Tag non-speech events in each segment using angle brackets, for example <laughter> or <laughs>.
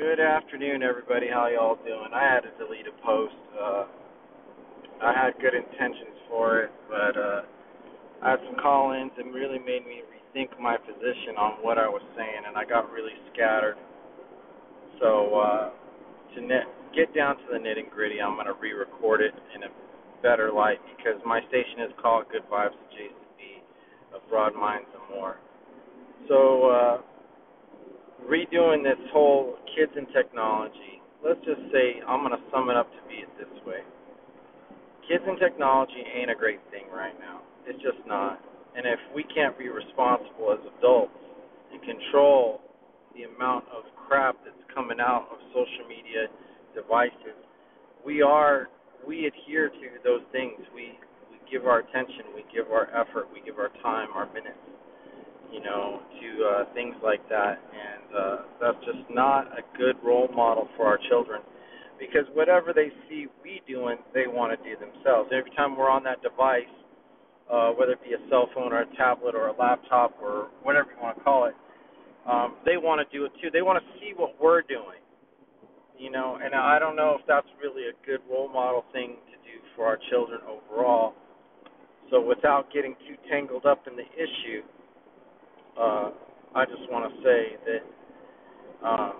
Good afternoon, everybody. How y'all doing? I had to delete a post. Uh, I had good intentions for it, but uh, I had some call-ins and really made me rethink my position on what I was saying, and I got really scattered. So uh, to net, get down to the nitty gritty, I'm going to re-record it in a better light because my station is called Good Vibes Jason B of Broad Minds and More. So. Uh, redoing this whole kids and technology, let's just say I'm going to sum it up to be it this way. Kids and technology ain't a great thing right now. It's just not. And if we can't be responsible as adults and control the amount of crap that's coming out of social media devices, we are we adhere to those things. We we give our attention, we give our effort, we give our time, our minutes you know, to uh, things like that. And uh, that's just not a good role model for our children because whatever they see we doing, they want to do themselves. Every time we're on that device, uh, whether it be a cell phone or a tablet or a laptop or whatever you want to call it, um, they want to do it too. They want to see what we're doing, you know. And I don't know if that's really a good role model thing to do for our children overall. So without getting too tangled up in the issue, uh, I just want to say that um,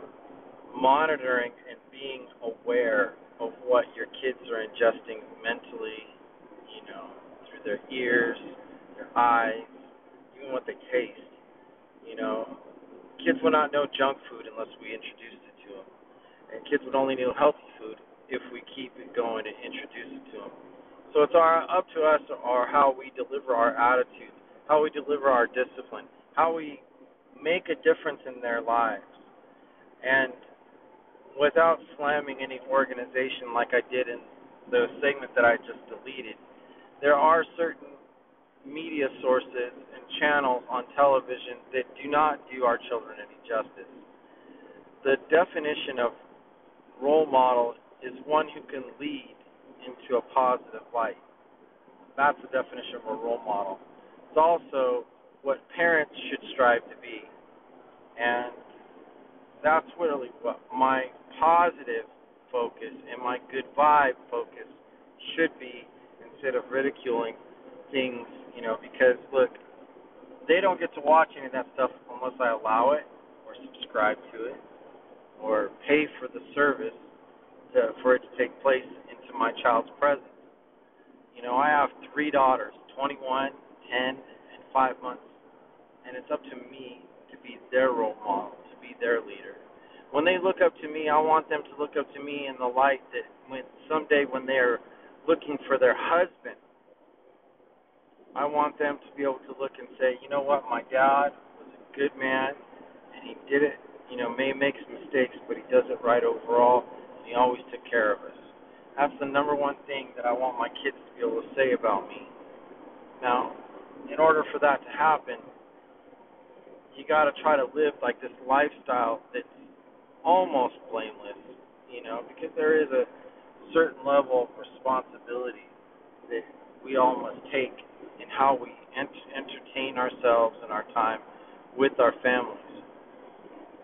monitoring and being aware of what your kids are ingesting mentally, you know, through their ears, their eyes, even what they taste. You know, kids will not know junk food unless we introduce it to them, and kids would only know healthy food if we keep it going and introduce it to them. So it's our up to us or how we deliver our attitudes, how we deliver our discipline, how we make a difference in their lives. And without slamming any organization like I did in the segment that I just deleted, there are certain media sources and channels on television that do not do our children any justice. The definition of role model is one who can lead into a positive light. That's the definition of a role model. It's also what parents should strive to be. And that's really what my positive focus and my good vibe focus should be instead of ridiculing things, you know, because look, they don't get to watch any of that stuff unless I allow it or subscribe to it or pay for the service to, for it to take place into my child's presence. You know, I have three daughters, 21, 10, and 5 months and it's up to me to be their role model, to be their leader. When they look up to me, I want them to look up to me in the light that when someday when they're looking for their husband, I want them to be able to look and say, you know what, my dad was a good man, and he did it. You know, may make some mistakes, but he does it right overall, and he always took care of us. That's the number one thing that I want my kids to be able to say about me. Now, in order for that to happen, you got to try to live like this lifestyle that's almost blameless, you know, because there is a certain level of responsibility that we all must take in how we ent- entertain ourselves and our time with our families.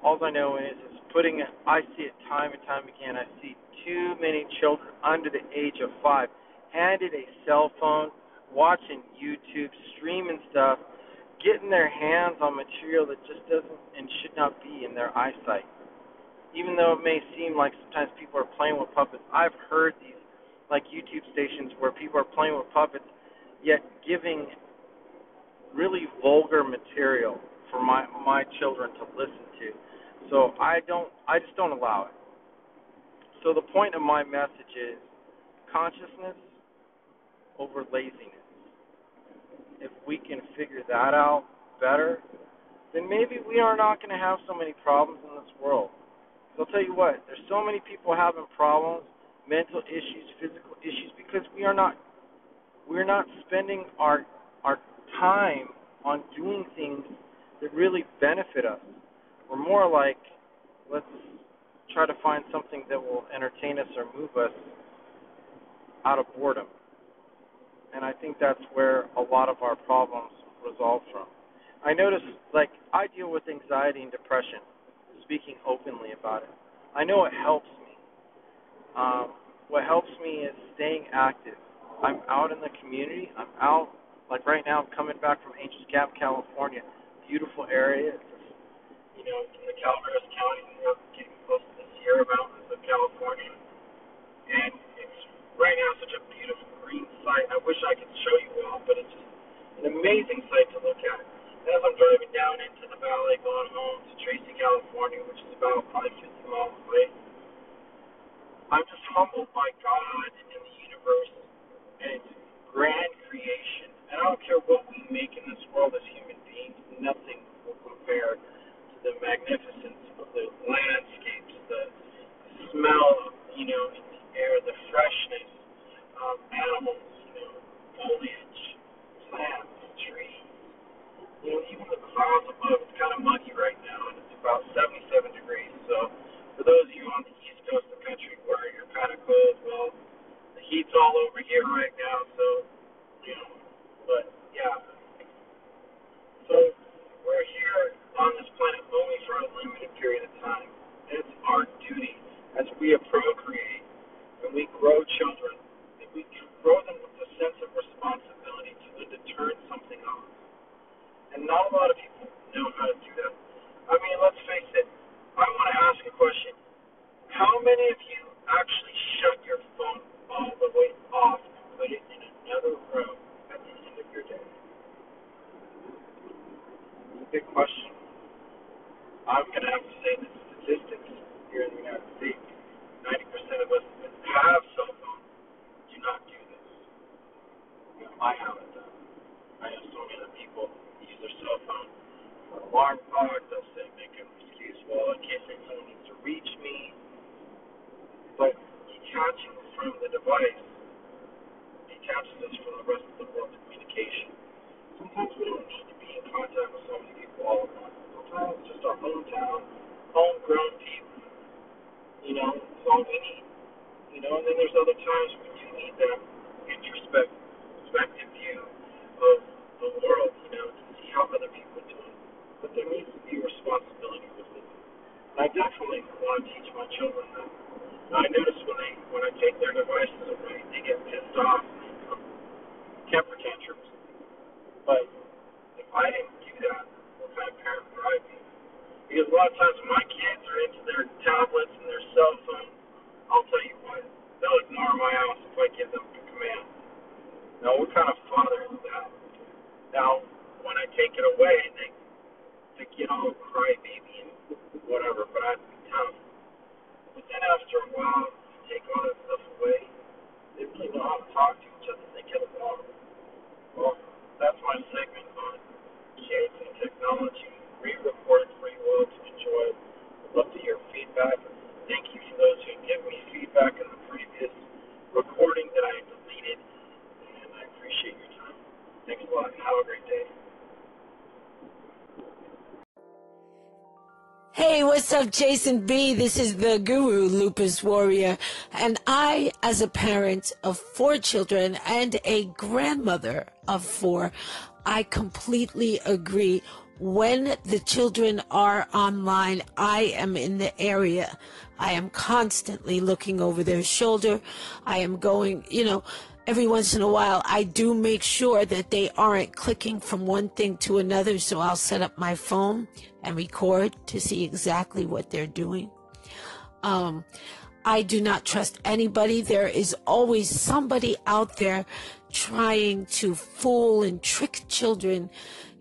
All I know is, is putting it, I see it time and time again. I see too many children under the age of five handed a cell phone, watching YouTube, streaming stuff, getting their hands on material that just doesn't and should not be in their eyesight. Even though it may seem like sometimes people are playing with puppets, I've heard these like YouTube stations where people are playing with puppets, yet giving really vulgar material for my my children to listen to. So I don't I just don't allow it. So the point of my message is consciousness over laziness if we can figure that out better, then maybe we are not going to have so many problems in this world. I'll tell you what, there's so many people having problems, mental issues, physical issues, because we are not we're not spending our our time on doing things that really benefit us. We're more like let's try to find something that will entertain us or move us out of boredom and I think that's where a lot of our problems resolve from. I notice, like, I deal with anxiety and depression, speaking openly about it. I know it helps me. Um, what helps me is staying active. I'm out in the community. I'm out, like right now, I'm coming back from Angels Camp, California. Beautiful area. It's, you know, in the Calaveras County, know, getting close to the Sierra Mountains of California. And it's right now such a beautiful green site. I wish I could show you all, but it's just an amazing site to look at. As I'm driving down into the valley, going home to Tracy, California, which is about probably 50 miles away, I'm just humbled by God and the universe and its grand creation. And I don't care what we make in this world as human beings, nothing will compare to the magnificence of the landscapes, the smell, you know, in the air, the freshness of animals, you know, foliage, plants, trees. You know, even the clouds above, it's kind of muggy right now, and it's about 77 degrees. So, for those of you on the east coast of the country where you're kind of cold, well, the heat's all over here right now. So, you know, but yeah. So, we're here on this planet only for a limited period of time. And it's our duty as we procreate and we grow children, and we grow them with a sense of responsibility to, to turn something on. And not a lot of people know how to do that. I mean, let's face it. I want to ask a question. How many of you actually shut your phone all the way off and put it in another room at the end of your day? It's a big question. I'm going to have to say the statistics here in the United States. 90% of us that have cell phones do not do this. You know, I haven't done it. I know so many other people use their cell phone for alarm clock. They'll say, make an excuse, well, in case someone needs to reach me. But detaching from the device detaches us from the rest of the world's communication. Sometimes we don't need to be in contact with so many people all at once. Sometimes it's just our hometown, homegrown people. You know, it's we need. You know, and then there's other times when you need that introspective view of the world, you know, to see how other people are doing. But there needs to be responsibility with it. And I definitely want to teach my children that. I notice when they when I take their devices away, they get pissed off throw temper tantrums. But if I didn't do that, what kind of parent would I be? Because a lot of times when my kids are into their tablets and their cell phones, I'll tell you what, they'll ignore my house if I give them a command. Now, what kind of father is that? Now, when I take it away, they they get all crybaby and whatever, but I have to be tough. But then after a while, you take all that stuff away, they really know how to talk to each other. They get along. Well, that's my segment on kids and Jason B? This is the guru, Lupus Warrior. And I, as a parent of four children and a grandmother of four, I completely agree. When the children are online, I am in the area. I am constantly looking over their shoulder. I am going, you know, every once in a while, I do make sure that they aren't clicking from one thing to another. So I'll set up my phone and record to see exactly what they're doing. Um, I do not trust anybody. There is always somebody out there trying to fool and trick children,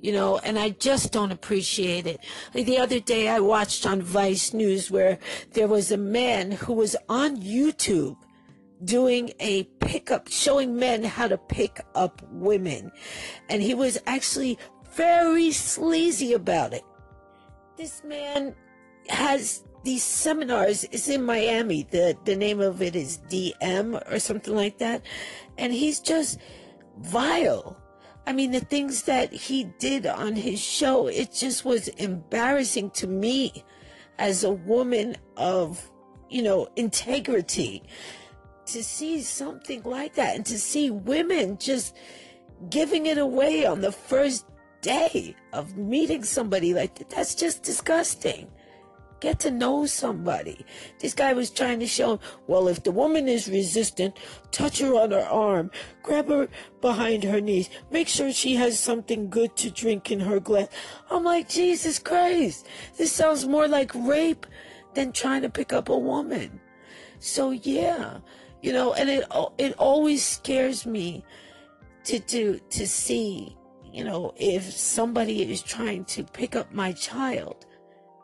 you know, and I just don't appreciate it. The other day I watched on Vice News where there was a man who was on YouTube doing a pickup, showing men how to pick up women. And he was actually very sleazy about it. This man has these seminars. It's in Miami. The, the name of it is DM or something like that. And he's just vile. I mean, the things that he did on his show, it just was embarrassing to me as a woman of, you know, integrity to see something like that and to see women just giving it away on the first day of meeting somebody like that. That's just disgusting. Get to know somebody. This guy was trying to show well, if the woman is resistant, touch her on her arm, grab her behind her knees, make sure she has something good to drink in her glass. I'm like, Jesus Christ, this sounds more like rape than trying to pick up a woman. So yeah, you know, and it it always scares me to to to see, you know, if somebody is trying to pick up my child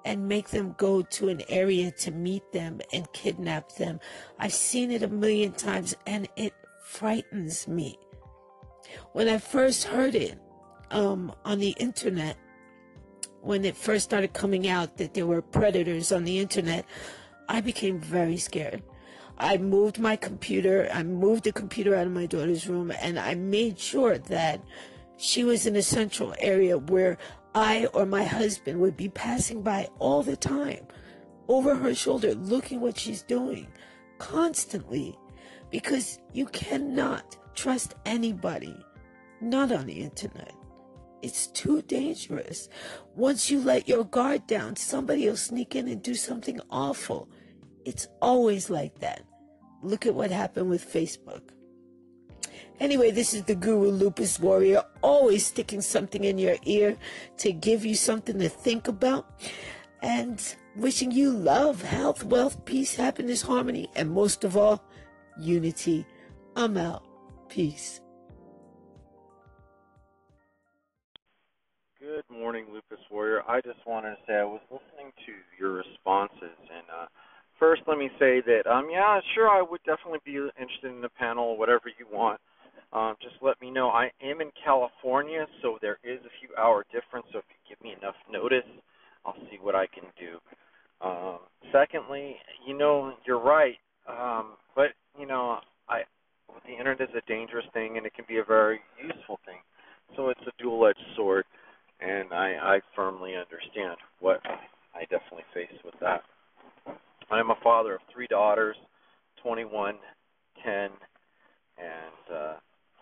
and make them go to an area to meet them and kidnap them. I've seen it a million times and it frightens me. When I first heard it um, on the internet, when it first started coming out that there were predators on the internet, I became very scared. I moved my computer, I moved the computer out of my daughter's room, and I made sure that she was in a central area where I or my husband would be passing by all the time, over her shoulder, looking what she's doing, constantly, because you cannot trust anybody, not on the internet. It's too dangerous. Once you let your guard down, somebody will sneak in and do something awful. It's always like that. Look at what happened with Facebook. Anyway, this is the Guru Lupus Warrior, always sticking something in your ear to give you something to think about. And wishing you love, health, wealth, peace, happiness, harmony, and most of all, unity. I'm out. Peace. Good morning, Lupus Warrior. I just wanted to say I was listening to your responses, and uh, first let me say that um yeah, sure, I would definitely be interested in the panel, whatever you want. Um, just let me know. I am in California, so there is a few hour difference. So if you give me enough notice, I'll see what I can do. Um, secondly, you know, you're right. Um, but you know, I the internet is a dangerous thing, and it can be a very useful thing. So it's a dual-edged sword, and I, I firmly understand what I definitely face with that. I am a father of three daughters, 21, 10, and uh,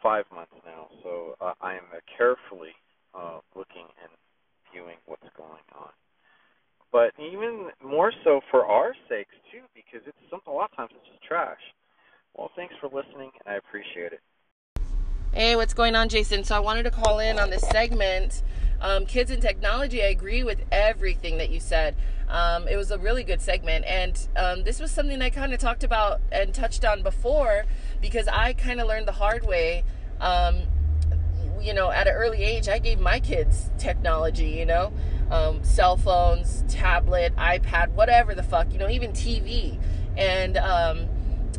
five months now, so uh, I am uh, carefully uh, looking and viewing what's going on. But even more so for our sakes too, because it's something. A lot of times it's just trash. Well, thanks for listening, and I appreciate it. Hey, what's going on, Jason? So I wanted to call in on this segment. Um, kids and technology. I agree with everything that you said. Um, it was a really good segment, and um, this was something I kind of talked about and touched on before because I kind of learned the hard way. Um, you know, at an early age, I gave my kids technology, you know, um, cell phones, tablet, iPad, whatever the fuck, you know, even TV. And um,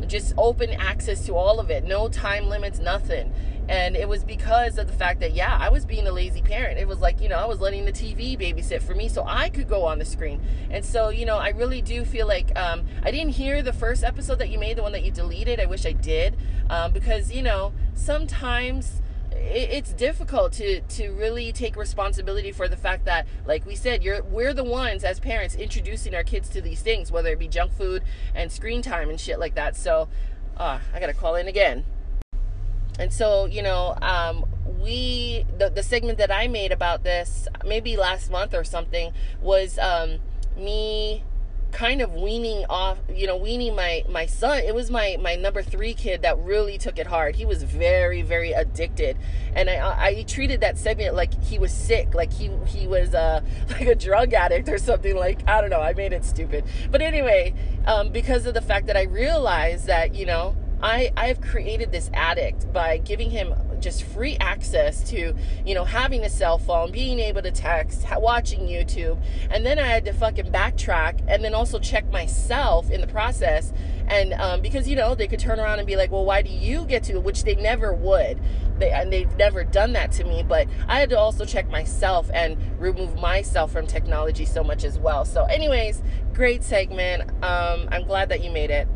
just open access to all of it, no time limits, nothing. And it was because of the fact that, yeah, I was being a lazy parent. It was like, you know, I was letting the TV babysit for me so I could go on the screen. And so, you know, I really do feel like um, I didn't hear the first episode that you made, the one that you deleted. I wish I did. Um, because, you know, sometimes it's difficult to to really take responsibility for the fact that like we said you're we're the ones as parents introducing our kids to these things whether it be junk food and screen time and shit like that so uh, i gotta call in again and so you know um, we the, the segment that i made about this maybe last month or something was um, me kind of weaning off you know weaning my my son. It was my my number three kid that really took it hard. He was very very addicted. And i i treated that segment like he was sick like he he was uh <laughs> like a drug addict or something like i don't know. I made it stupid. But anyway um because of the fact that i realized that you know I, I've created this addict by giving him just free access to, you know, having a cell phone, being able to text, watching YouTube. And then I had to fucking backtrack and then also check myself in the process. And um, because, you know, they could turn around and be like, well, why do you get to, which they never would. They, and they've never done that to me. But I had to also check myself and remove myself from technology so much as well. So, anyways, great segment. Um, I'm glad that you made it.